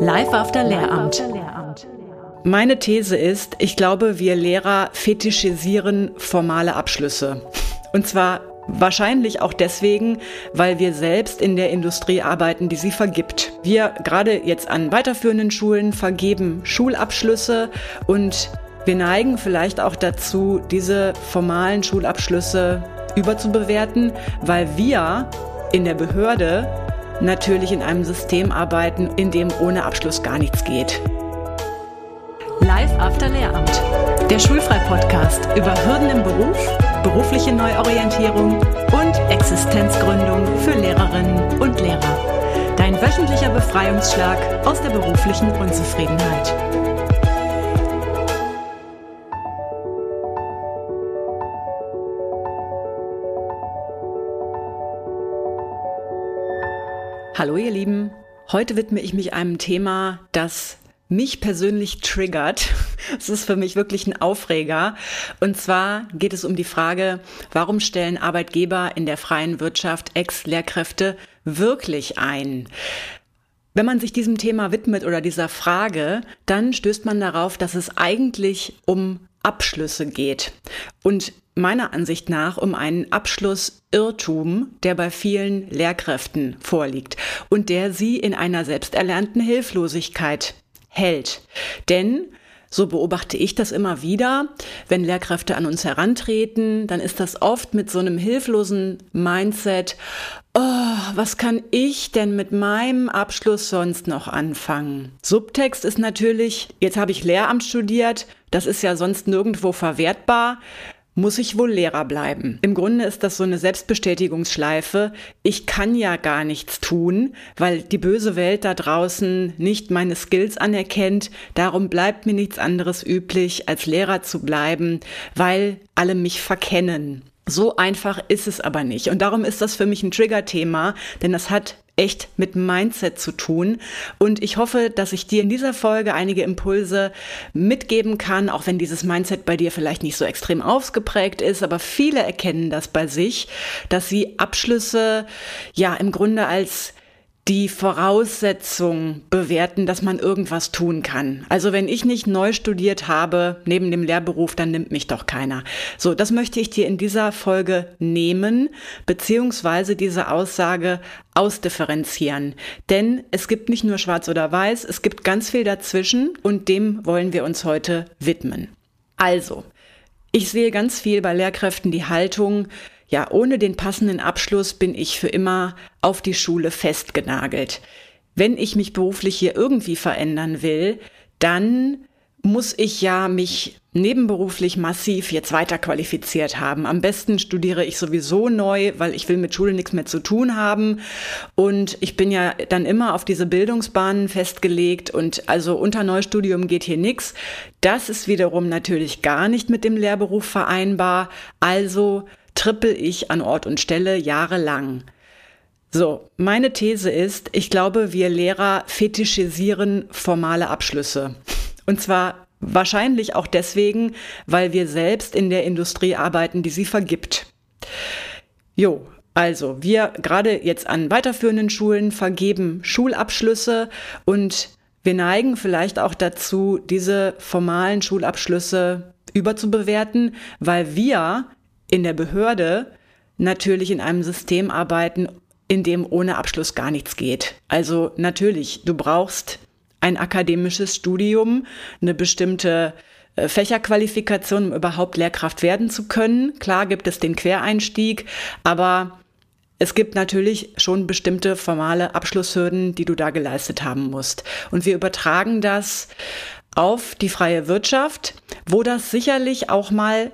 Live after Lehramt. Meine These ist, ich glaube, wir Lehrer fetischisieren formale Abschlüsse. Und zwar Wahrscheinlich auch deswegen, weil wir selbst in der Industrie arbeiten, die sie vergibt. Wir gerade jetzt an weiterführenden Schulen vergeben Schulabschlüsse und wir neigen vielleicht auch dazu, diese formalen Schulabschlüsse überzubewerten, weil wir in der Behörde natürlich in einem System arbeiten, in dem ohne Abschluss gar nichts geht. Live After Lehramt. Der Schulfrei-Podcast über Hürden im Beruf, berufliche Neuorientierung und Existenzgründung für Lehrerinnen und Lehrer. Dein wöchentlicher Befreiungsschlag aus der beruflichen Unzufriedenheit. Hallo ihr Lieben, heute widme ich mich einem Thema, das mich persönlich triggert. Es ist für mich wirklich ein Aufreger. Und zwar geht es um die Frage, warum stellen Arbeitgeber in der freien Wirtschaft Ex-Lehrkräfte wirklich ein? Wenn man sich diesem Thema widmet oder dieser Frage, dann stößt man darauf, dass es eigentlich um Abschlüsse geht. Und meiner Ansicht nach um einen Abschlussirrtum, der bei vielen Lehrkräften vorliegt und der sie in einer selbsterlernten Hilflosigkeit hält. Denn so beobachte ich das immer wieder. Wenn Lehrkräfte an uns herantreten, dann ist das oft mit so einem hilflosen Mindset, oh, was kann ich denn mit meinem Abschluss sonst noch anfangen? Subtext ist natürlich, jetzt habe ich Lehramt studiert, das ist ja sonst nirgendwo verwertbar muss ich wohl Lehrer bleiben. Im Grunde ist das so eine Selbstbestätigungsschleife. Ich kann ja gar nichts tun, weil die böse Welt da draußen nicht meine Skills anerkennt. Darum bleibt mir nichts anderes üblich, als Lehrer zu bleiben, weil alle mich verkennen. So einfach ist es aber nicht. Und darum ist das für mich ein Trigger-Thema, denn das hat echt mit Mindset zu tun. Und ich hoffe, dass ich dir in dieser Folge einige Impulse mitgeben kann, auch wenn dieses Mindset bei dir vielleicht nicht so extrem ausgeprägt ist, aber viele erkennen das bei sich, dass sie Abschlüsse ja im Grunde als die Voraussetzung bewerten, dass man irgendwas tun kann. Also wenn ich nicht neu studiert habe neben dem Lehrberuf, dann nimmt mich doch keiner. So, das möchte ich dir in dieser Folge nehmen, beziehungsweise diese Aussage ausdifferenzieren. Denn es gibt nicht nur schwarz oder weiß, es gibt ganz viel dazwischen und dem wollen wir uns heute widmen. Also, ich sehe ganz viel bei Lehrkräften die Haltung, ja, ohne den passenden Abschluss bin ich für immer auf die Schule festgenagelt. Wenn ich mich beruflich hier irgendwie verändern will, dann muss ich ja mich nebenberuflich massiv jetzt weiter qualifiziert haben. Am besten studiere ich sowieso neu, weil ich will mit Schule nichts mehr zu tun haben. Und ich bin ja dann immer auf diese Bildungsbahnen festgelegt und also unter Neustudium geht hier nichts. Das ist wiederum natürlich gar nicht mit dem Lehrberuf vereinbar. Also trippel ich an Ort und Stelle jahrelang. So, meine These ist, ich glaube, wir Lehrer fetischisieren formale Abschlüsse. Und zwar wahrscheinlich auch deswegen, weil wir selbst in der Industrie arbeiten, die sie vergibt. Jo, also wir gerade jetzt an weiterführenden Schulen vergeben Schulabschlüsse und wir neigen vielleicht auch dazu, diese formalen Schulabschlüsse überzubewerten, weil wir in der Behörde natürlich in einem System arbeiten, in dem ohne Abschluss gar nichts geht. Also natürlich, du brauchst ein akademisches Studium, eine bestimmte äh, Fächerqualifikation, um überhaupt Lehrkraft werden zu können. Klar gibt es den Quereinstieg, aber es gibt natürlich schon bestimmte formale Abschlusshürden, die du da geleistet haben musst. Und wir übertragen das auf die freie Wirtschaft, wo das sicherlich auch mal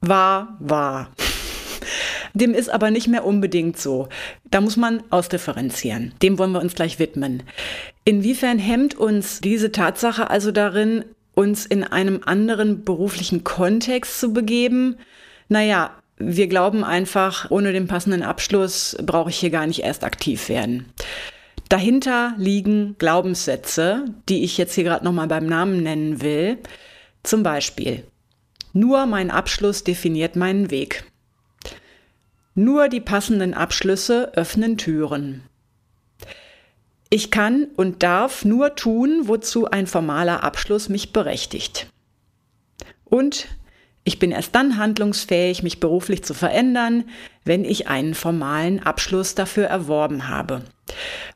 war, war. Dem ist aber nicht mehr unbedingt so. Da muss man ausdifferenzieren. Dem wollen wir uns gleich widmen. Inwiefern hemmt uns diese Tatsache also darin, uns in einem anderen beruflichen Kontext zu begeben? Naja, wir glauben einfach, ohne den passenden Abschluss brauche ich hier gar nicht erst aktiv werden. Dahinter liegen Glaubenssätze, die ich jetzt hier gerade nochmal beim Namen nennen will. Zum Beispiel, nur mein Abschluss definiert meinen Weg. Nur die passenden Abschlüsse öffnen Türen. Ich kann und darf nur tun, wozu ein formaler Abschluss mich berechtigt. Und ich bin erst dann handlungsfähig, mich beruflich zu verändern, wenn ich einen formalen Abschluss dafür erworben habe.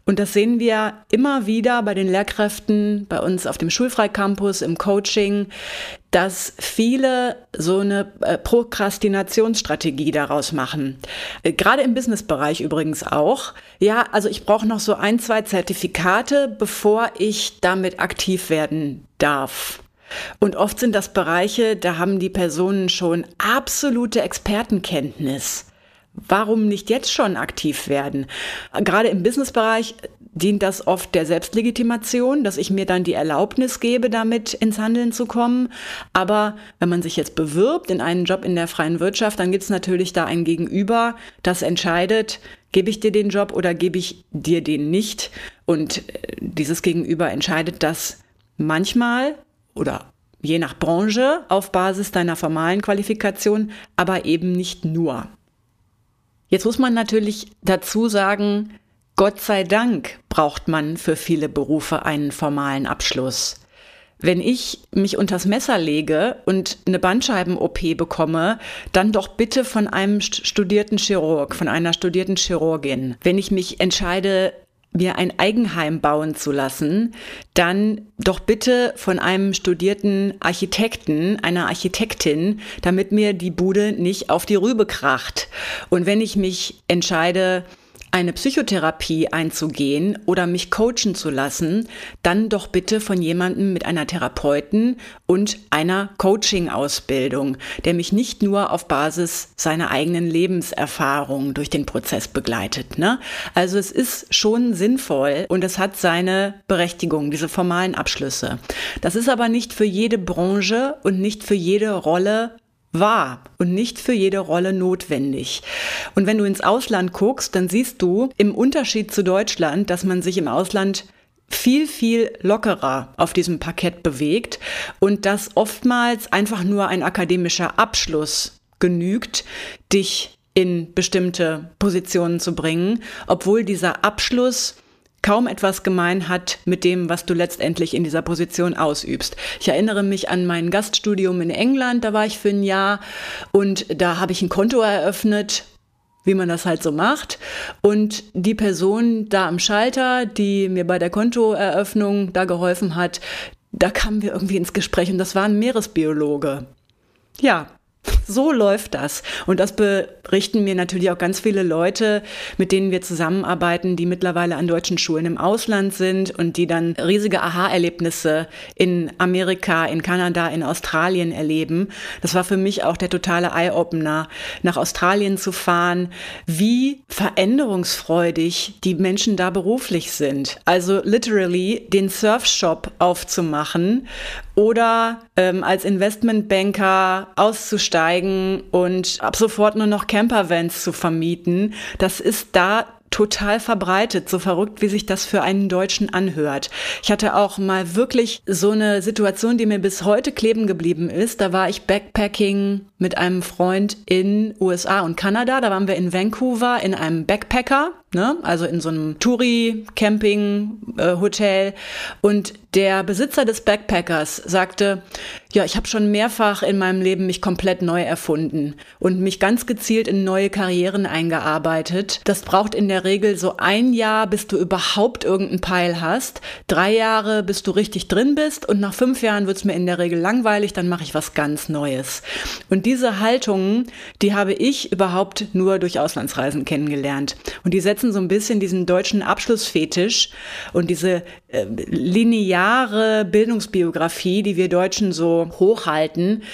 Und das sehen wir immer wieder bei den Lehrkräften, bei uns auf dem Schulfreicampus, im Coaching, dass viele so eine äh, Prokrastinationsstrategie daraus machen. Äh, gerade im Businessbereich übrigens auch. Ja, also ich brauche noch so ein, zwei Zertifikate, bevor ich damit aktiv werden darf. Und oft sind das Bereiche, da haben die Personen schon absolute Expertenkenntnis. Warum nicht jetzt schon aktiv werden? Gerade im Businessbereich dient das oft der Selbstlegitimation, dass ich mir dann die Erlaubnis gebe, damit ins Handeln zu kommen. Aber wenn man sich jetzt bewirbt in einen Job in der freien Wirtschaft, dann gibt es natürlich da ein Gegenüber, das entscheidet, gebe ich dir den Job oder gebe ich dir den nicht. Und äh, dieses Gegenüber entscheidet das manchmal oder je nach Branche auf Basis deiner formalen Qualifikation, aber eben nicht nur. Jetzt muss man natürlich dazu sagen, Gott sei Dank braucht man für viele Berufe einen formalen Abschluss. Wenn ich mich unters Messer lege und eine Bandscheiben-OP bekomme, dann doch bitte von einem studierten Chirurg, von einer studierten Chirurgin. Wenn ich mich entscheide, mir ein Eigenheim bauen zu lassen, dann doch bitte von einem studierten Architekten, einer Architektin, damit mir die Bude nicht auf die Rübe kracht. Und wenn ich mich entscheide, eine Psychotherapie einzugehen oder mich coachen zu lassen, dann doch bitte von jemandem mit einer Therapeuten und einer Coaching-Ausbildung, der mich nicht nur auf Basis seiner eigenen Lebenserfahrung durch den Prozess begleitet. Ne? Also es ist schon sinnvoll und es hat seine Berechtigung, diese formalen Abschlüsse. Das ist aber nicht für jede Branche und nicht für jede Rolle wahr und nicht für jede Rolle notwendig. Und wenn du ins Ausland guckst, dann siehst du im Unterschied zu Deutschland, dass man sich im Ausland viel, viel lockerer auf diesem Parkett bewegt und dass oftmals einfach nur ein akademischer Abschluss genügt, dich in bestimmte Positionen zu bringen, obwohl dieser Abschluss kaum etwas gemein hat mit dem, was du letztendlich in dieser Position ausübst. Ich erinnere mich an mein Gaststudium in England, da war ich für ein Jahr und da habe ich ein Konto eröffnet wie man das halt so macht. Und die Person da am Schalter, die mir bei der Kontoeröffnung da geholfen hat, da kamen wir irgendwie ins Gespräch und das war ein Meeresbiologe. Ja, so läuft das. Und das berichten mir natürlich auch ganz viele Leute, mit denen wir zusammenarbeiten, die mittlerweile an deutschen Schulen im Ausland sind und die dann riesige Aha-Erlebnisse in Amerika, in Kanada, in Australien erleben. Das war für mich auch der totale Eye-Opener, nach Australien zu fahren, wie veränderungsfreudig die Menschen da beruflich sind. Also literally den Surfshop aufzumachen oder ähm, als Investmentbanker auszusteigen und ab sofort nur noch Campervans zu vermieten. Das ist da total verbreitet, so verrückt, wie sich das für einen Deutschen anhört. Ich hatte auch mal wirklich so eine Situation, die mir bis heute kleben geblieben ist. Da war ich Backpacking mit einem Freund in USA und Kanada. Da waren wir in Vancouver in einem Backpacker ne? also in so einem Touri-Camping-Hotel. Äh, und der Besitzer des Backpackers sagte, ja, ich habe schon mehrfach in meinem Leben mich komplett neu erfunden und mich ganz gezielt in neue Karrieren eingearbeitet. Das braucht in der Regel so ein Jahr, bis du überhaupt irgendeinen Peil hast, drei Jahre, bis du richtig drin bist und nach fünf Jahren wird's mir in der Regel langweilig, dann mache ich was ganz Neues. Und diese Haltungen, die habe ich überhaupt nur durch Auslandsreisen kennengelernt. Und die setzen so ein bisschen diesen deutschen Abschlussfetisch und diese äh, lineare Bildungsbiografie, die wir Deutschen so hochhalten,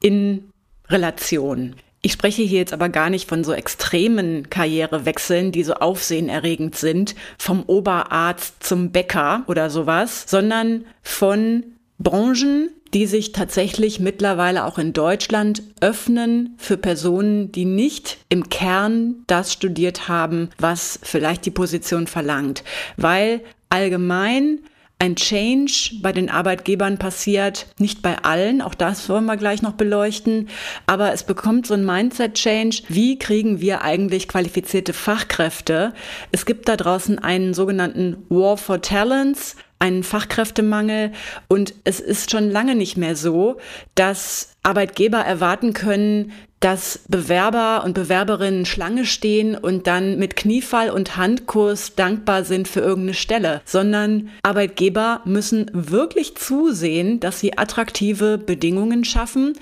in Relation. Ich spreche hier jetzt aber gar nicht von so extremen Karrierewechseln, die so aufsehenerregend sind, vom Oberarzt zum Bäcker oder sowas, sondern von Branchen, die sich tatsächlich mittlerweile auch in Deutschland öffnen für Personen, die nicht im Kern das studiert haben, was vielleicht die Position verlangt. Weil allgemein ein Change bei den Arbeitgebern passiert, nicht bei allen, auch das wollen wir gleich noch beleuchten, aber es bekommt so ein Mindset-Change. Wie kriegen wir eigentlich qualifizierte Fachkräfte? Es gibt da draußen einen sogenannten War for Talents, einen Fachkräftemangel und es ist schon lange nicht mehr so, dass Arbeitgeber erwarten können, dass Bewerber und Bewerberinnen Schlange stehen und dann mit Kniefall und Handkurs dankbar sind für irgendeine Stelle, sondern Arbeitgeber müssen wirklich zusehen, dass sie attraktive Bedingungen schaffen.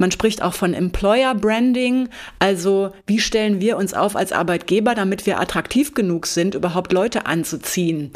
Man spricht auch von Employer Branding, also wie stellen wir uns auf als Arbeitgeber, damit wir attraktiv genug sind, überhaupt Leute anzuziehen.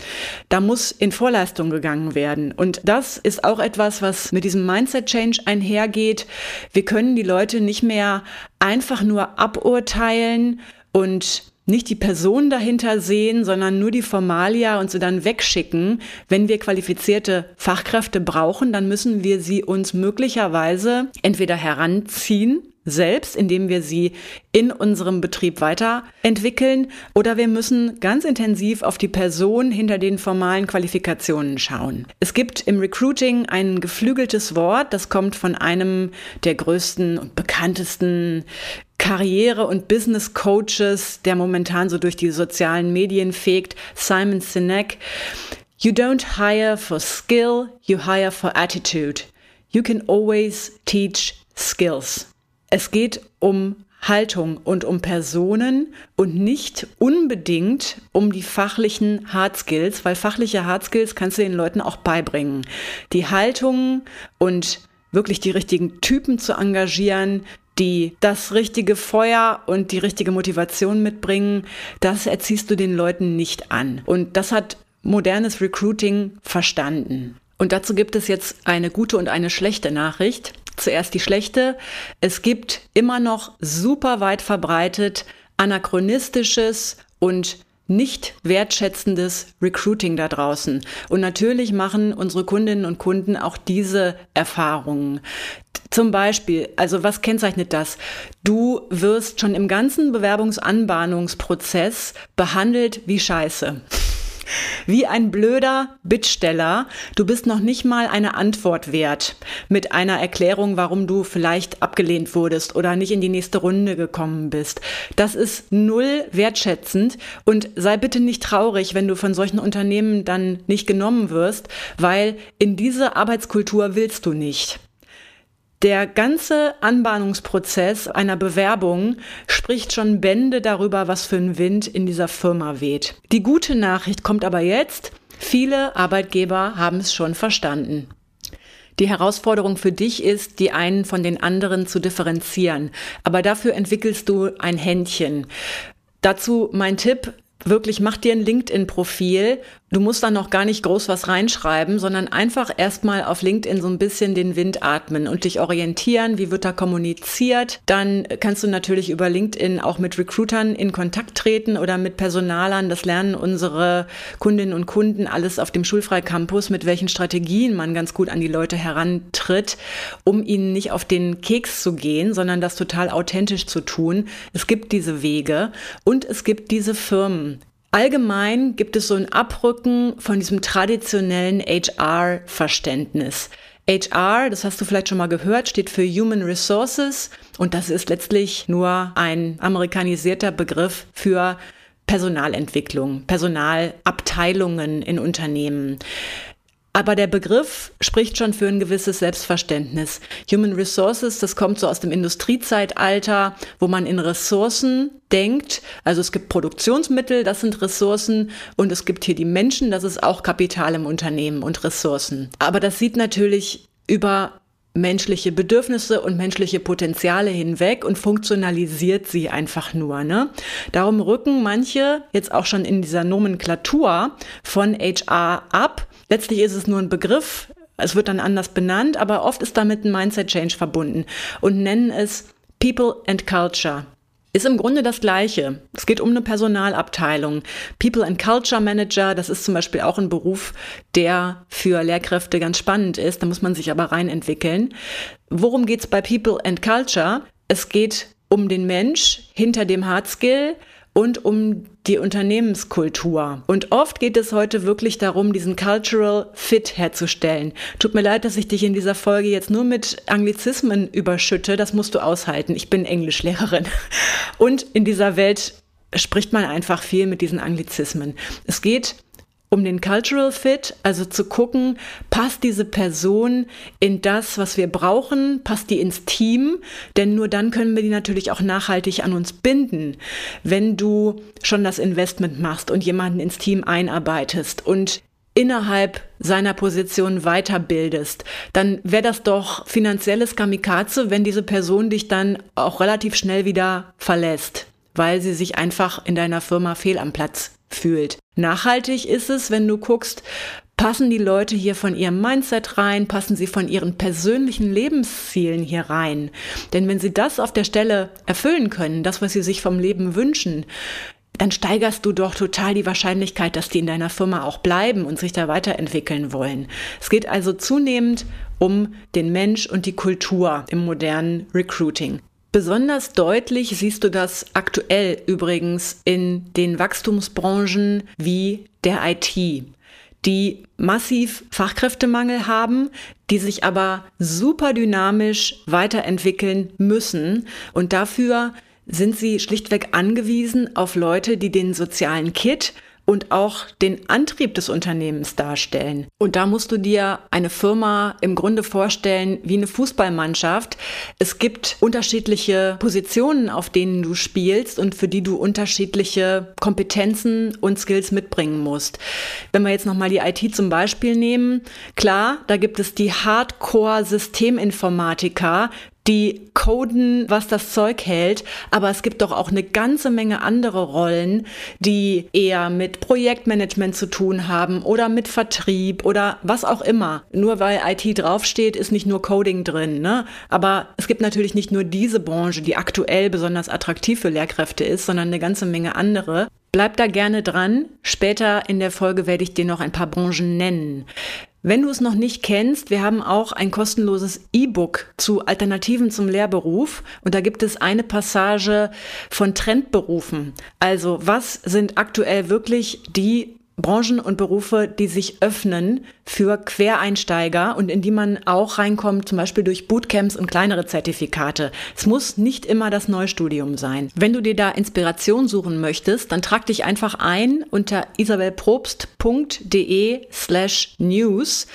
Da muss in Vorleistung gegangen werden. Und das ist auch etwas, was mit diesem Mindset Change einhergeht. Wir können die Leute nicht mehr einfach nur aburteilen und nicht die Person dahinter sehen, sondern nur die Formalia und sie dann wegschicken. Wenn wir qualifizierte Fachkräfte brauchen, dann müssen wir sie uns möglicherweise entweder heranziehen selbst, indem wir sie in unserem Betrieb weiterentwickeln, oder wir müssen ganz intensiv auf die Person hinter den formalen Qualifikationen schauen. Es gibt im Recruiting ein geflügeltes Wort, das kommt von einem der größten und bekanntesten Karriere- und Business Coaches, der momentan so durch die sozialen Medien fegt, Simon Sinek. You don't hire for skill, you hire for attitude. You can always teach skills. Es geht um Haltung und um Personen und nicht unbedingt um die fachlichen Hard Skills, weil fachliche Hard Skills kannst du den Leuten auch beibringen. Die Haltung und wirklich die richtigen Typen zu engagieren, die das richtige Feuer und die richtige Motivation mitbringen, das erziehst du den Leuten nicht an. Und das hat modernes Recruiting verstanden. Und dazu gibt es jetzt eine gute und eine schlechte Nachricht. Zuerst die schlechte. Es gibt immer noch super weit verbreitet anachronistisches und nicht wertschätzendes Recruiting da draußen. Und natürlich machen unsere Kundinnen und Kunden auch diese Erfahrungen. Zum Beispiel, also was kennzeichnet das? Du wirst schon im ganzen Bewerbungsanbahnungsprozess behandelt wie Scheiße. Wie ein blöder Bittsteller. Du bist noch nicht mal eine Antwort wert mit einer Erklärung, warum du vielleicht abgelehnt wurdest oder nicht in die nächste Runde gekommen bist. Das ist null wertschätzend und sei bitte nicht traurig, wenn du von solchen Unternehmen dann nicht genommen wirst, weil in diese Arbeitskultur willst du nicht. Der ganze Anbahnungsprozess einer Bewerbung spricht schon Bände darüber, was für ein Wind in dieser Firma weht. Die gute Nachricht kommt aber jetzt. Viele Arbeitgeber haben es schon verstanden. Die Herausforderung für dich ist, die einen von den anderen zu differenzieren. Aber dafür entwickelst du ein Händchen. Dazu mein Tipp, wirklich mach dir ein LinkedIn-Profil. Du musst da noch gar nicht groß was reinschreiben, sondern einfach erstmal auf LinkedIn so ein bisschen den Wind atmen und dich orientieren. Wie wird da kommuniziert? Dann kannst du natürlich über LinkedIn auch mit Recruitern in Kontakt treten oder mit Personalern. Das lernen unsere Kundinnen und Kunden alles auf dem Schulfreicampus, mit welchen Strategien man ganz gut an die Leute herantritt, um ihnen nicht auf den Keks zu gehen, sondern das total authentisch zu tun. Es gibt diese Wege und es gibt diese Firmen. Allgemein gibt es so ein Abrücken von diesem traditionellen HR-Verständnis. HR, das hast du vielleicht schon mal gehört, steht für Human Resources und das ist letztlich nur ein amerikanisierter Begriff für Personalentwicklung, Personalabteilungen in Unternehmen. Aber der Begriff spricht schon für ein gewisses Selbstverständnis. Human Resources, das kommt so aus dem Industriezeitalter, wo man in Ressourcen denkt. Also es gibt Produktionsmittel, das sind Ressourcen und es gibt hier die Menschen, das ist auch Kapital im Unternehmen und Ressourcen. Aber das sieht natürlich über menschliche Bedürfnisse und menschliche Potenziale hinweg und funktionalisiert sie einfach nur. Ne? Darum rücken manche jetzt auch schon in dieser Nomenklatur von HR ab Letztlich ist es nur ein Begriff, es wird dann anders benannt, aber oft ist damit ein Mindset Change verbunden und nennen es People and Culture. Ist im Grunde das Gleiche. Es geht um eine Personalabteilung. People and Culture Manager, das ist zum Beispiel auch ein Beruf, der für Lehrkräfte ganz spannend ist. Da muss man sich aber rein entwickeln. Worum geht's bei People and Culture? Es geht um den Mensch hinter dem Hard Skill und um die Unternehmenskultur. Und oft geht es heute wirklich darum, diesen Cultural Fit herzustellen. Tut mir leid, dass ich dich in dieser Folge jetzt nur mit Anglizismen überschütte. Das musst du aushalten. Ich bin Englischlehrerin. Und in dieser Welt spricht man einfach viel mit diesen Anglizismen. Es geht um den Cultural Fit, also zu gucken, passt diese Person in das, was wir brauchen, passt die ins Team, denn nur dann können wir die natürlich auch nachhaltig an uns binden. Wenn du schon das Investment machst und jemanden ins Team einarbeitest und innerhalb seiner Position weiterbildest, dann wäre das doch finanzielles Kamikaze, wenn diese Person dich dann auch relativ schnell wieder verlässt, weil sie sich einfach in deiner Firma fehl am Platz fühlt. Nachhaltig ist es, wenn du guckst, passen die Leute hier von ihrem Mindset rein, passen sie von ihren persönlichen Lebenszielen hier rein. Denn wenn sie das auf der Stelle erfüllen können, das, was sie sich vom Leben wünschen, dann steigerst du doch total die Wahrscheinlichkeit, dass die in deiner Firma auch bleiben und sich da weiterentwickeln wollen. Es geht also zunehmend um den Mensch und die Kultur im modernen Recruiting. Besonders deutlich siehst du das aktuell übrigens in den Wachstumsbranchen wie der IT, die massiv Fachkräftemangel haben, die sich aber super dynamisch weiterentwickeln müssen. Und dafür sind sie schlichtweg angewiesen auf Leute, die den sozialen Kit und auch den Antrieb des Unternehmens darstellen. Und da musst du dir eine Firma im Grunde vorstellen wie eine Fußballmannschaft. Es gibt unterschiedliche Positionen, auf denen du spielst und für die du unterschiedliche Kompetenzen und Skills mitbringen musst. Wenn wir jetzt nochmal die IT zum Beispiel nehmen, klar, da gibt es die Hardcore-Systeminformatiker, die coden, was das Zeug hält, aber es gibt doch auch eine ganze Menge andere Rollen, die eher mit Projektmanagement zu tun haben oder mit Vertrieb oder was auch immer. Nur weil IT draufsteht, ist nicht nur Coding drin, ne? Aber es gibt natürlich nicht nur diese Branche, die aktuell besonders attraktiv für Lehrkräfte ist, sondern eine ganze Menge andere. Bleib da gerne dran. Später in der Folge werde ich dir noch ein paar Branchen nennen. Wenn du es noch nicht kennst, wir haben auch ein kostenloses E-Book zu Alternativen zum Lehrberuf und da gibt es eine Passage von Trendberufen. Also was sind aktuell wirklich die Branchen und Berufe, die sich öffnen für Quereinsteiger und in die man auch reinkommt, zum Beispiel durch Bootcamps und kleinere Zertifikate. Es muss nicht immer das Neustudium sein. Wenn du dir da Inspiration suchen möchtest, dann trag dich einfach ein unter isabelprobst.de slash news.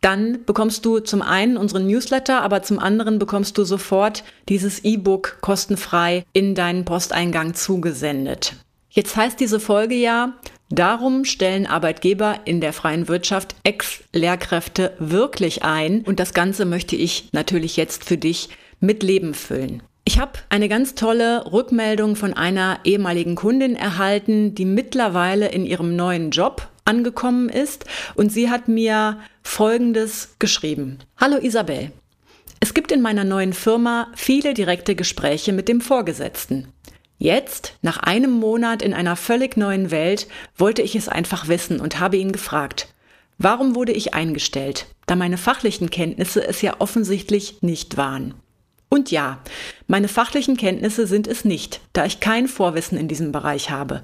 Dann bekommst du zum einen unseren Newsletter, aber zum anderen bekommst du sofort dieses E-Book kostenfrei in deinen Posteingang zugesendet. Jetzt heißt diese Folge ja, Darum stellen Arbeitgeber in der freien Wirtschaft Ex-Lehrkräfte wirklich ein und das Ganze möchte ich natürlich jetzt für dich mit Leben füllen. Ich habe eine ganz tolle Rückmeldung von einer ehemaligen Kundin erhalten, die mittlerweile in ihrem neuen Job angekommen ist und sie hat mir Folgendes geschrieben. Hallo Isabel. Es gibt in meiner neuen Firma viele direkte Gespräche mit dem Vorgesetzten. Jetzt, nach einem Monat in einer völlig neuen Welt, wollte ich es einfach wissen und habe ihn gefragt, warum wurde ich eingestellt, da meine fachlichen Kenntnisse es ja offensichtlich nicht waren. Und ja, meine fachlichen Kenntnisse sind es nicht, da ich kein Vorwissen in diesem Bereich habe.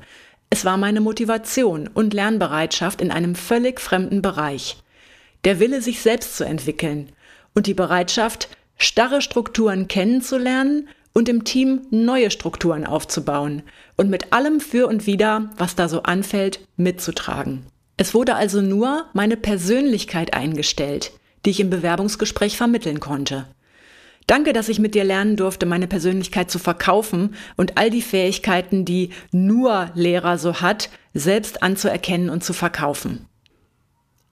Es war meine Motivation und Lernbereitschaft in einem völlig fremden Bereich. Der Wille, sich selbst zu entwickeln und die Bereitschaft, starre Strukturen kennenzulernen und im Team neue Strukturen aufzubauen und mit allem für und wider, was da so anfällt, mitzutragen. Es wurde also nur meine Persönlichkeit eingestellt, die ich im Bewerbungsgespräch vermitteln konnte. Danke, dass ich mit dir lernen durfte, meine Persönlichkeit zu verkaufen und all die Fähigkeiten, die nur Lehrer so hat, selbst anzuerkennen und zu verkaufen.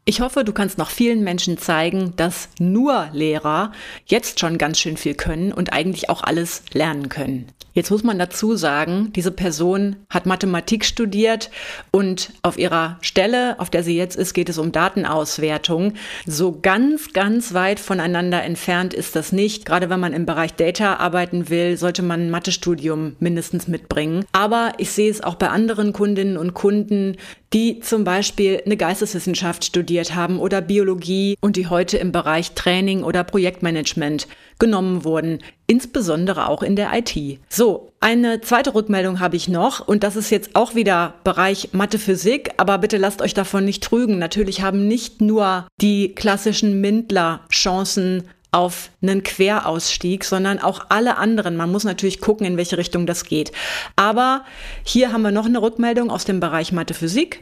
Ich hoffe, du kannst noch vielen Menschen zeigen, dass nur Lehrer jetzt schon ganz schön viel können und eigentlich auch alles lernen können. Jetzt muss man dazu sagen, diese Person hat Mathematik studiert und auf ihrer Stelle, auf der sie jetzt ist, geht es um Datenauswertung. So ganz, ganz weit voneinander entfernt ist das nicht. Gerade wenn man im Bereich Data arbeiten will, sollte man ein Mathestudium mindestens mitbringen. Aber ich sehe es auch bei anderen Kundinnen und Kunden, die zum Beispiel eine Geisteswissenschaft studiert haben oder Biologie und die heute im Bereich Training oder Projektmanagement genommen wurden, insbesondere auch in der IT. So, eine zweite Rückmeldung habe ich noch und das ist jetzt auch wieder Bereich Mathe Physik, aber bitte lasst euch davon nicht trügen. Natürlich haben nicht nur die klassischen Mindler Chancen auf einen Querausstieg, sondern auch alle anderen. Man muss natürlich gucken, in welche Richtung das geht. Aber hier haben wir noch eine Rückmeldung aus dem Bereich Mathe Physik.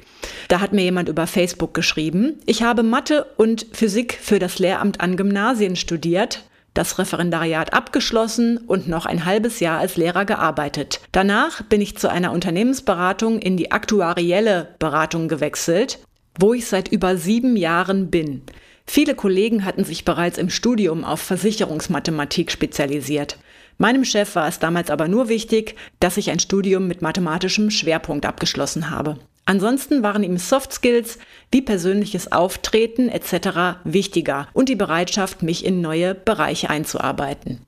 Da hat mir jemand über Facebook geschrieben. Ich habe Mathe und Physik für das Lehramt an Gymnasien studiert das Referendariat abgeschlossen und noch ein halbes Jahr als Lehrer gearbeitet. Danach bin ich zu einer Unternehmensberatung in die aktuarielle Beratung gewechselt, wo ich seit über sieben Jahren bin. Viele Kollegen hatten sich bereits im Studium auf Versicherungsmathematik spezialisiert. Meinem Chef war es damals aber nur wichtig, dass ich ein Studium mit mathematischem Schwerpunkt abgeschlossen habe. Ansonsten waren ihm Soft Skills wie persönliches Auftreten etc. wichtiger und die Bereitschaft, mich in neue Bereiche einzuarbeiten.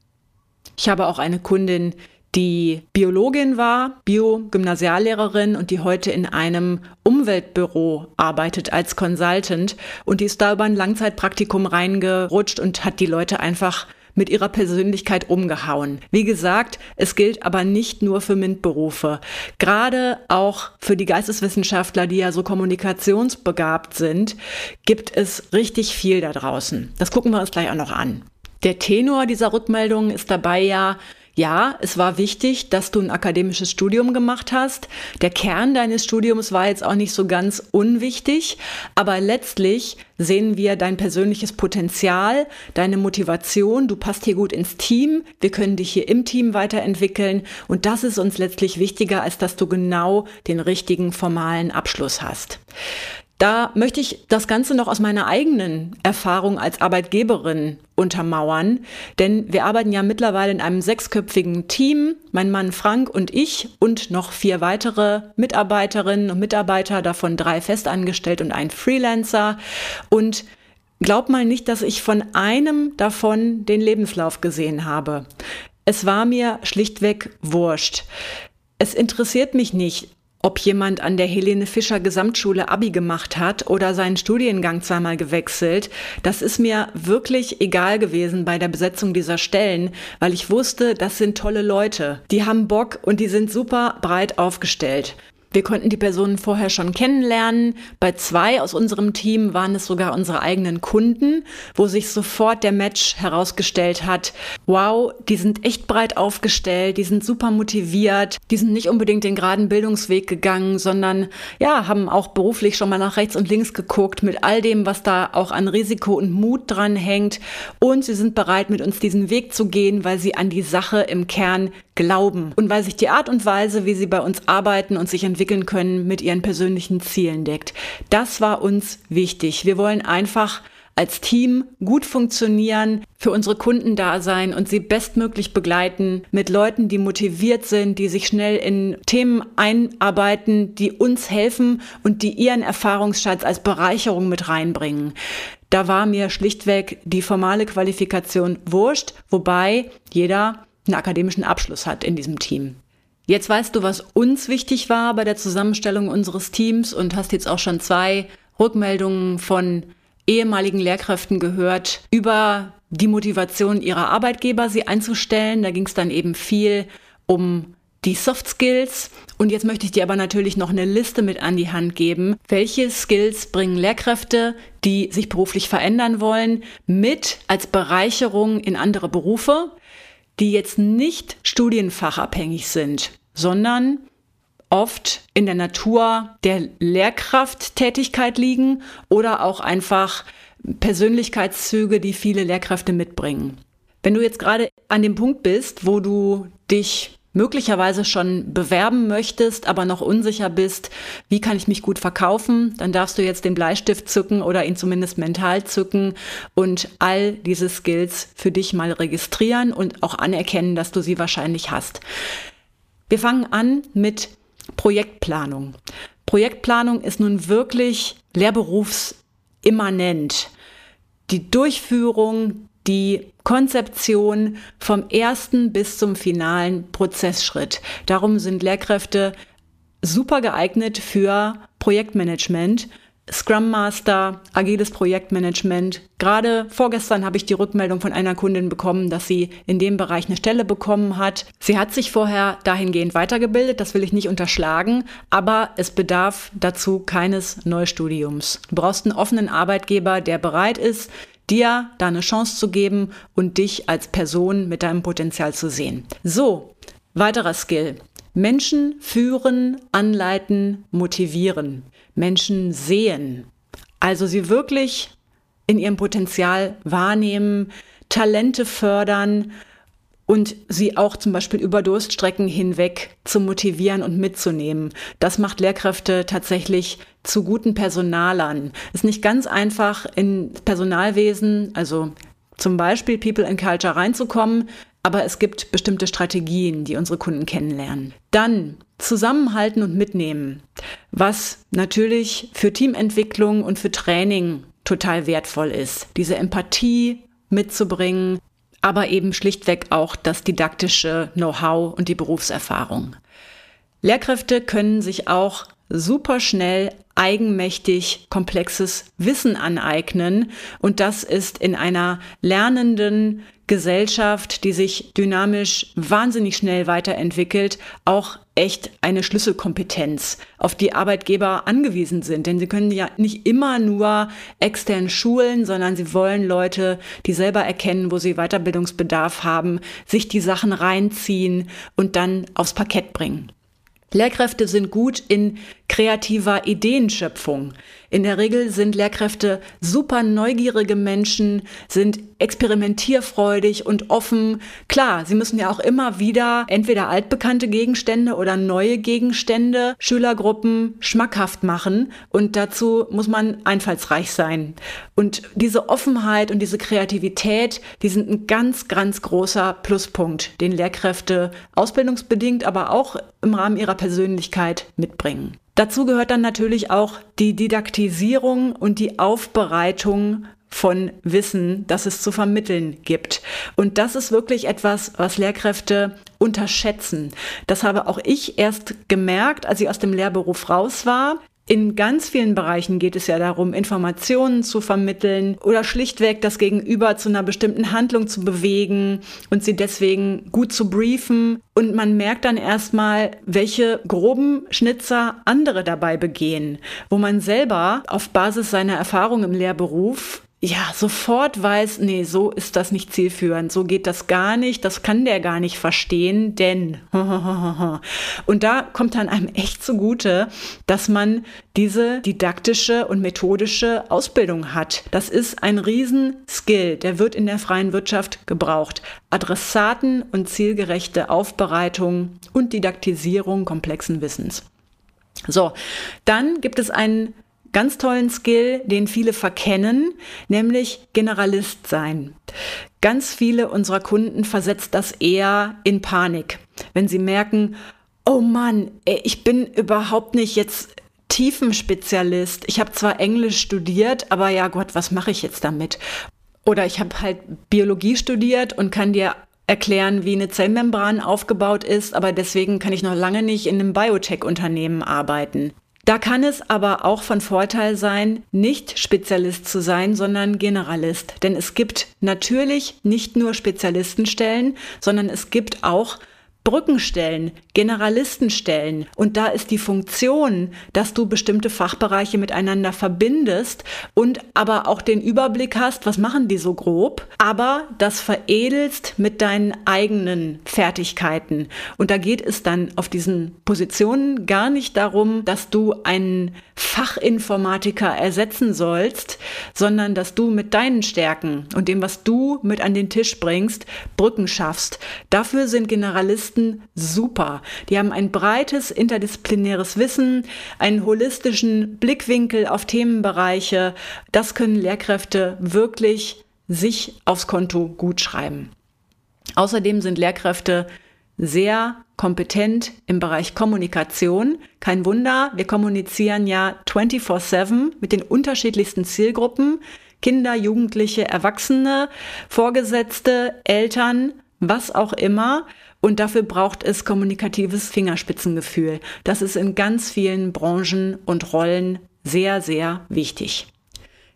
Ich habe auch eine Kundin, die Biologin war, Bio-Gymnasiallehrerin und die heute in einem Umweltbüro arbeitet als Consultant und die ist da über ein Langzeitpraktikum reingerutscht und hat die Leute einfach mit ihrer Persönlichkeit umgehauen. Wie gesagt, es gilt aber nicht nur für MINT-Berufe. Gerade auch für die Geisteswissenschaftler, die ja so kommunikationsbegabt sind, gibt es richtig viel da draußen. Das gucken wir uns gleich auch noch an. Der Tenor dieser Rückmeldung ist dabei ja, ja, es war wichtig, dass du ein akademisches Studium gemacht hast. Der Kern deines Studiums war jetzt auch nicht so ganz unwichtig, aber letztlich sehen wir dein persönliches Potenzial, deine Motivation. Du passt hier gut ins Team. Wir können dich hier im Team weiterentwickeln. Und das ist uns letztlich wichtiger, als dass du genau den richtigen formalen Abschluss hast. Da möchte ich das Ganze noch aus meiner eigenen Erfahrung als Arbeitgeberin untermauern, denn wir arbeiten ja mittlerweile in einem sechsköpfigen Team, mein Mann Frank und ich und noch vier weitere Mitarbeiterinnen und Mitarbeiter, davon drei festangestellt und ein Freelancer. Und glaub mal nicht, dass ich von einem davon den Lebenslauf gesehen habe. Es war mir schlichtweg wurscht. Es interessiert mich nicht, ob jemand an der Helene Fischer Gesamtschule Abi gemacht hat oder seinen Studiengang zweimal gewechselt, das ist mir wirklich egal gewesen bei der Besetzung dieser Stellen, weil ich wusste, das sind tolle Leute. Die haben Bock und die sind super breit aufgestellt. Wir konnten die Personen vorher schon kennenlernen. Bei zwei aus unserem Team waren es sogar unsere eigenen Kunden, wo sich sofort der Match herausgestellt hat. Wow, die sind echt breit aufgestellt, die sind super motiviert, die sind nicht unbedingt den geraden Bildungsweg gegangen, sondern ja, haben auch beruflich schon mal nach rechts und links geguckt mit all dem, was da auch an Risiko und Mut dran hängt. Und sie sind bereit, mit uns diesen Weg zu gehen, weil sie an die Sache im Kern glauben und weil sich die Art und Weise, wie sie bei uns arbeiten und sich entwickeln können, mit ihren persönlichen Zielen deckt. Das war uns wichtig. Wir wollen einfach als Team gut funktionieren, für unsere Kunden da sein und sie bestmöglich begleiten mit Leuten, die motiviert sind, die sich schnell in Themen einarbeiten, die uns helfen und die ihren Erfahrungsschatz als Bereicherung mit reinbringen. Da war mir schlichtweg die formale Qualifikation wurscht, wobei jeder einen akademischen Abschluss hat in diesem Team. Jetzt weißt du, was uns wichtig war bei der Zusammenstellung unseres Teams und hast jetzt auch schon zwei Rückmeldungen von ehemaligen Lehrkräften gehört über die Motivation ihrer Arbeitgeber, sie einzustellen. Da ging es dann eben viel um die Soft Skills. Und jetzt möchte ich dir aber natürlich noch eine Liste mit an die Hand geben. Welche Skills bringen Lehrkräfte, die sich beruflich verändern wollen, mit als Bereicherung in andere Berufe? die jetzt nicht studienfachabhängig sind, sondern oft in der Natur der Lehrkrafttätigkeit liegen oder auch einfach Persönlichkeitszüge, die viele Lehrkräfte mitbringen. Wenn du jetzt gerade an dem Punkt bist, wo du dich möglicherweise schon bewerben möchtest, aber noch unsicher bist, wie kann ich mich gut verkaufen, dann darfst du jetzt den Bleistift zücken oder ihn zumindest mental zücken und all diese Skills für dich mal registrieren und auch anerkennen, dass du sie wahrscheinlich hast. Wir fangen an mit Projektplanung. Projektplanung ist nun wirklich lehrberufsimmanent. Die Durchführung die Konzeption vom ersten bis zum finalen Prozessschritt. Darum sind Lehrkräfte super geeignet für Projektmanagement, Scrum Master, agiles Projektmanagement. Gerade vorgestern habe ich die Rückmeldung von einer Kundin bekommen, dass sie in dem Bereich eine Stelle bekommen hat. Sie hat sich vorher dahingehend weitergebildet, das will ich nicht unterschlagen, aber es bedarf dazu keines Neustudiums. Du brauchst einen offenen Arbeitgeber, der bereit ist, dir da eine Chance zu geben und dich als Person mit deinem Potenzial zu sehen. So, weiterer Skill. Menschen führen, anleiten, motivieren. Menschen sehen. Also sie wirklich in ihrem Potenzial wahrnehmen, Talente fördern und sie auch zum Beispiel über Durststrecken hinweg zu motivieren und mitzunehmen. Das macht Lehrkräfte tatsächlich zu guten Personalern. Ist nicht ganz einfach in Personalwesen, also zum Beispiel People and Culture reinzukommen, aber es gibt bestimmte Strategien, die unsere Kunden kennenlernen. Dann zusammenhalten und mitnehmen, was natürlich für Teamentwicklung und für Training total wertvoll ist. Diese Empathie mitzubringen, aber eben schlichtweg auch das didaktische Know-how und die Berufserfahrung. Lehrkräfte können sich auch super schnell eigenmächtig komplexes Wissen aneignen und das ist in einer lernenden Gesellschaft, die sich dynamisch wahnsinnig schnell weiterentwickelt, auch echt eine Schlüsselkompetenz, auf die Arbeitgeber angewiesen sind. Denn sie können ja nicht immer nur extern schulen, sondern sie wollen Leute, die selber erkennen, wo sie Weiterbildungsbedarf haben, sich die Sachen reinziehen und dann aufs Parkett bringen. Lehrkräfte sind gut in kreativer Ideenschöpfung. In der Regel sind Lehrkräfte super neugierige Menschen, sind experimentierfreudig und offen. Klar, sie müssen ja auch immer wieder entweder altbekannte Gegenstände oder neue Gegenstände Schülergruppen schmackhaft machen und dazu muss man einfallsreich sein. Und diese Offenheit und diese Kreativität, die sind ein ganz, ganz großer Pluspunkt, den Lehrkräfte ausbildungsbedingt, aber auch im Rahmen ihrer Persönlichkeit mitbringen. Dazu gehört dann natürlich auch die Didaktisierung und die Aufbereitung von Wissen, das es zu vermitteln gibt. Und das ist wirklich etwas, was Lehrkräfte unterschätzen. Das habe auch ich erst gemerkt, als ich aus dem Lehrberuf raus war. In ganz vielen Bereichen geht es ja darum, Informationen zu vermitteln oder schlichtweg das Gegenüber zu einer bestimmten Handlung zu bewegen und sie deswegen gut zu briefen. Und man merkt dann erstmal, welche groben Schnitzer andere dabei begehen, wo man selber auf Basis seiner Erfahrung im Lehrberuf ja, sofort weiß, nee, so ist das nicht zielführend, so geht das gar nicht, das kann der gar nicht verstehen, denn. Und da kommt dann einem echt zugute, dass man diese didaktische und methodische Ausbildung hat. Das ist ein Riesenskill, der wird in der freien Wirtschaft gebraucht. Adressaten und zielgerechte Aufbereitung und Didaktisierung komplexen Wissens. So, dann gibt es einen ganz tollen Skill, den viele verkennen, nämlich Generalist sein. Ganz viele unserer Kunden versetzt das eher in Panik, wenn sie merken, oh Mann, ich bin überhaupt nicht jetzt Tiefenspezialist. Ich habe zwar Englisch studiert, aber ja Gott, was mache ich jetzt damit? Oder ich habe halt Biologie studiert und kann dir erklären, wie eine Zellmembran aufgebaut ist, aber deswegen kann ich noch lange nicht in einem Biotech-Unternehmen arbeiten. Da kann es aber auch von Vorteil sein, nicht Spezialist zu sein, sondern Generalist. Denn es gibt natürlich nicht nur Spezialistenstellen, sondern es gibt auch Brückenstellen, Generalistenstellen. Und da ist die Funktion, dass du bestimmte Fachbereiche miteinander verbindest und aber auch den Überblick hast, was machen die so grob, aber das veredelst mit deinen eigenen Fertigkeiten. Und da geht es dann auf diesen Positionen gar nicht darum, dass du einen Fachinformatiker ersetzen sollst, sondern dass du mit deinen Stärken und dem, was du mit an den Tisch bringst, Brücken schaffst. Dafür sind Generalisten Journalisten super. Die haben ein breites interdisziplinäres Wissen, einen holistischen Blickwinkel auf Themenbereiche. Das können Lehrkräfte wirklich sich aufs Konto gut schreiben. Außerdem sind Lehrkräfte sehr kompetent im Bereich Kommunikation. Kein Wunder, wir kommunizieren ja 24/7 mit den unterschiedlichsten Zielgruppen. Kinder, Jugendliche, Erwachsene, Vorgesetzte, Eltern, was auch immer. Und dafür braucht es kommunikatives Fingerspitzengefühl. Das ist in ganz vielen Branchen und Rollen sehr, sehr wichtig.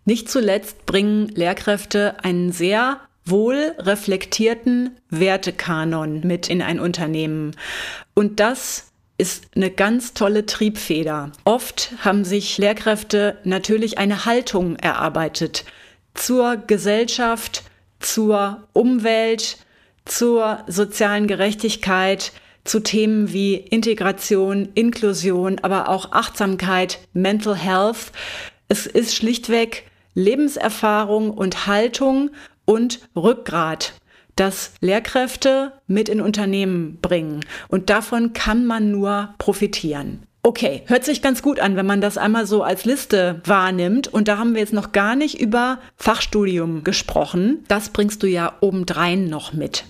Nicht zuletzt bringen Lehrkräfte einen sehr wohl reflektierten Wertekanon mit in ein Unternehmen. Und das ist eine ganz tolle Triebfeder. Oft haben sich Lehrkräfte natürlich eine Haltung erarbeitet zur Gesellschaft, zur Umwelt, zur sozialen Gerechtigkeit, zu Themen wie Integration, Inklusion, aber auch Achtsamkeit, Mental Health. Es ist schlichtweg Lebenserfahrung und Haltung und Rückgrat, das Lehrkräfte mit in Unternehmen bringen. Und davon kann man nur profitieren. Okay, hört sich ganz gut an, wenn man das einmal so als Liste wahrnimmt. Und da haben wir jetzt noch gar nicht über Fachstudium gesprochen. Das bringst du ja obendrein noch mit.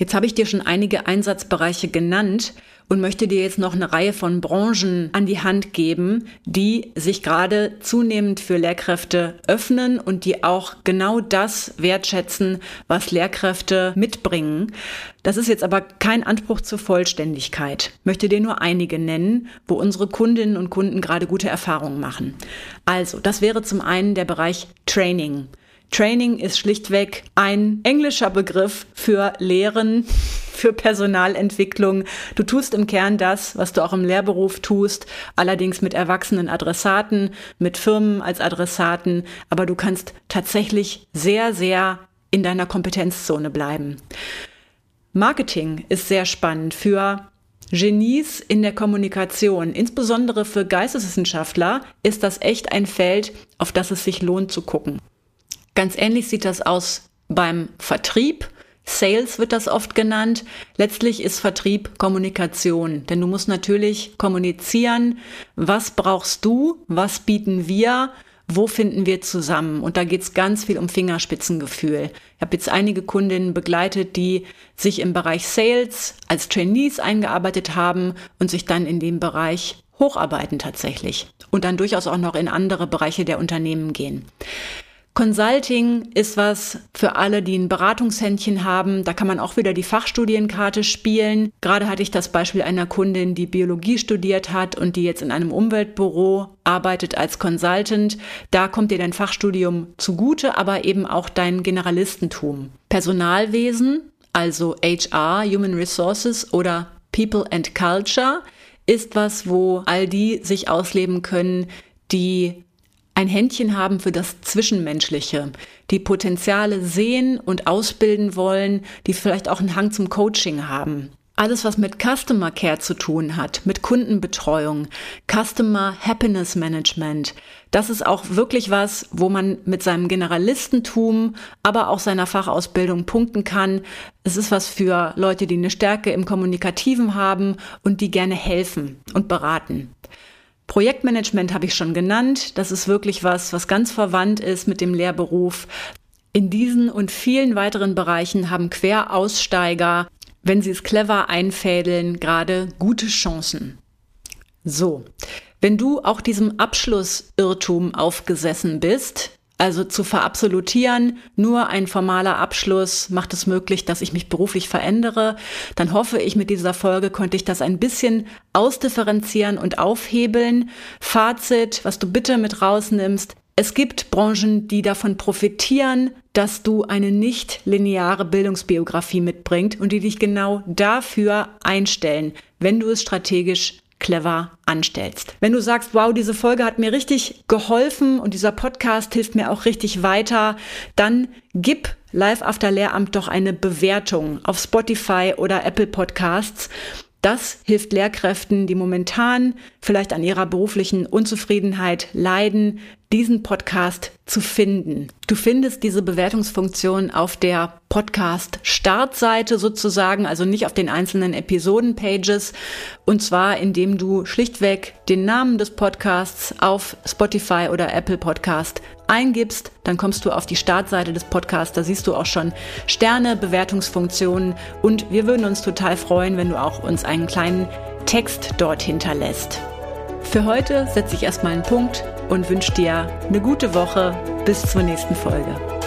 Jetzt habe ich dir schon einige Einsatzbereiche genannt und möchte dir jetzt noch eine Reihe von Branchen an die Hand geben, die sich gerade zunehmend für Lehrkräfte öffnen und die auch genau das wertschätzen, was Lehrkräfte mitbringen. Das ist jetzt aber kein Anspruch zur Vollständigkeit. Möchte dir nur einige nennen, wo unsere Kundinnen und Kunden gerade gute Erfahrungen machen. Also, das wäre zum einen der Bereich Training. Training ist schlichtweg ein englischer Begriff für Lehren, für Personalentwicklung. Du tust im Kern das, was du auch im Lehrberuf tust, allerdings mit erwachsenen Adressaten, mit Firmen als Adressaten, aber du kannst tatsächlich sehr, sehr in deiner Kompetenzzone bleiben. Marketing ist sehr spannend für Genies in der Kommunikation, insbesondere für Geisteswissenschaftler, ist das echt ein Feld, auf das es sich lohnt zu gucken. Ganz ähnlich sieht das aus beim Vertrieb. Sales wird das oft genannt. Letztlich ist Vertrieb Kommunikation, denn du musst natürlich kommunizieren, was brauchst du, was bieten wir, wo finden wir zusammen. Und da geht es ganz viel um Fingerspitzengefühl. Ich habe jetzt einige Kundinnen begleitet, die sich im Bereich Sales als Trainees eingearbeitet haben und sich dann in dem Bereich hocharbeiten tatsächlich und dann durchaus auch noch in andere Bereiche der Unternehmen gehen. Consulting ist was für alle, die ein Beratungshändchen haben. Da kann man auch wieder die Fachstudienkarte spielen. Gerade hatte ich das Beispiel einer Kundin, die Biologie studiert hat und die jetzt in einem Umweltbüro arbeitet als Consultant. Da kommt dir dein Fachstudium zugute, aber eben auch dein Generalistentum. Personalwesen, also HR, Human Resources oder People and Culture, ist was, wo all die sich ausleben können, die ein Händchen haben für das Zwischenmenschliche, die Potenziale sehen und ausbilden wollen, die vielleicht auch einen Hang zum Coaching haben. Alles, was mit Customer Care zu tun hat, mit Kundenbetreuung, Customer Happiness Management, das ist auch wirklich was, wo man mit seinem Generalistentum, aber auch seiner Fachausbildung punkten kann. Es ist was für Leute, die eine Stärke im Kommunikativen haben und die gerne helfen und beraten. Projektmanagement habe ich schon genannt. Das ist wirklich was, was ganz verwandt ist mit dem Lehrberuf. In diesen und vielen weiteren Bereichen haben Queraussteiger, wenn sie es clever einfädeln, gerade gute Chancen. So, wenn du auch diesem Abschlussirrtum aufgesessen bist, also zu verabsolutieren, nur ein formaler Abschluss macht es möglich, dass ich mich beruflich verändere. Dann hoffe ich, mit dieser Folge konnte ich das ein bisschen ausdifferenzieren und aufhebeln. Fazit, was du bitte mit rausnimmst. Es gibt Branchen, die davon profitieren, dass du eine nicht lineare Bildungsbiografie mitbringst und die dich genau dafür einstellen, wenn du es strategisch clever anstellst. Wenn du sagst, wow, diese Folge hat mir richtig geholfen und dieser Podcast hilft mir auch richtig weiter, dann gib Live After Lehramt doch eine Bewertung auf Spotify oder Apple Podcasts. Das hilft Lehrkräften, die momentan vielleicht an ihrer beruflichen Unzufriedenheit leiden, diesen Podcast zu finden. Du findest diese Bewertungsfunktion auf der Podcast-Startseite sozusagen, also nicht auf den einzelnen Episoden-Pages. Und zwar, indem du schlichtweg den Namen des Podcasts auf Spotify oder Apple Podcast eingibst, dann kommst du auf die Startseite des Podcasts. Da siehst du auch schon Sterne, Bewertungsfunktionen. Und wir würden uns total freuen, wenn du auch uns einen kleinen Text dort hinterlässt. Für heute setze ich erstmal einen Punkt und wünsche dir eine gute Woche. Bis zur nächsten Folge.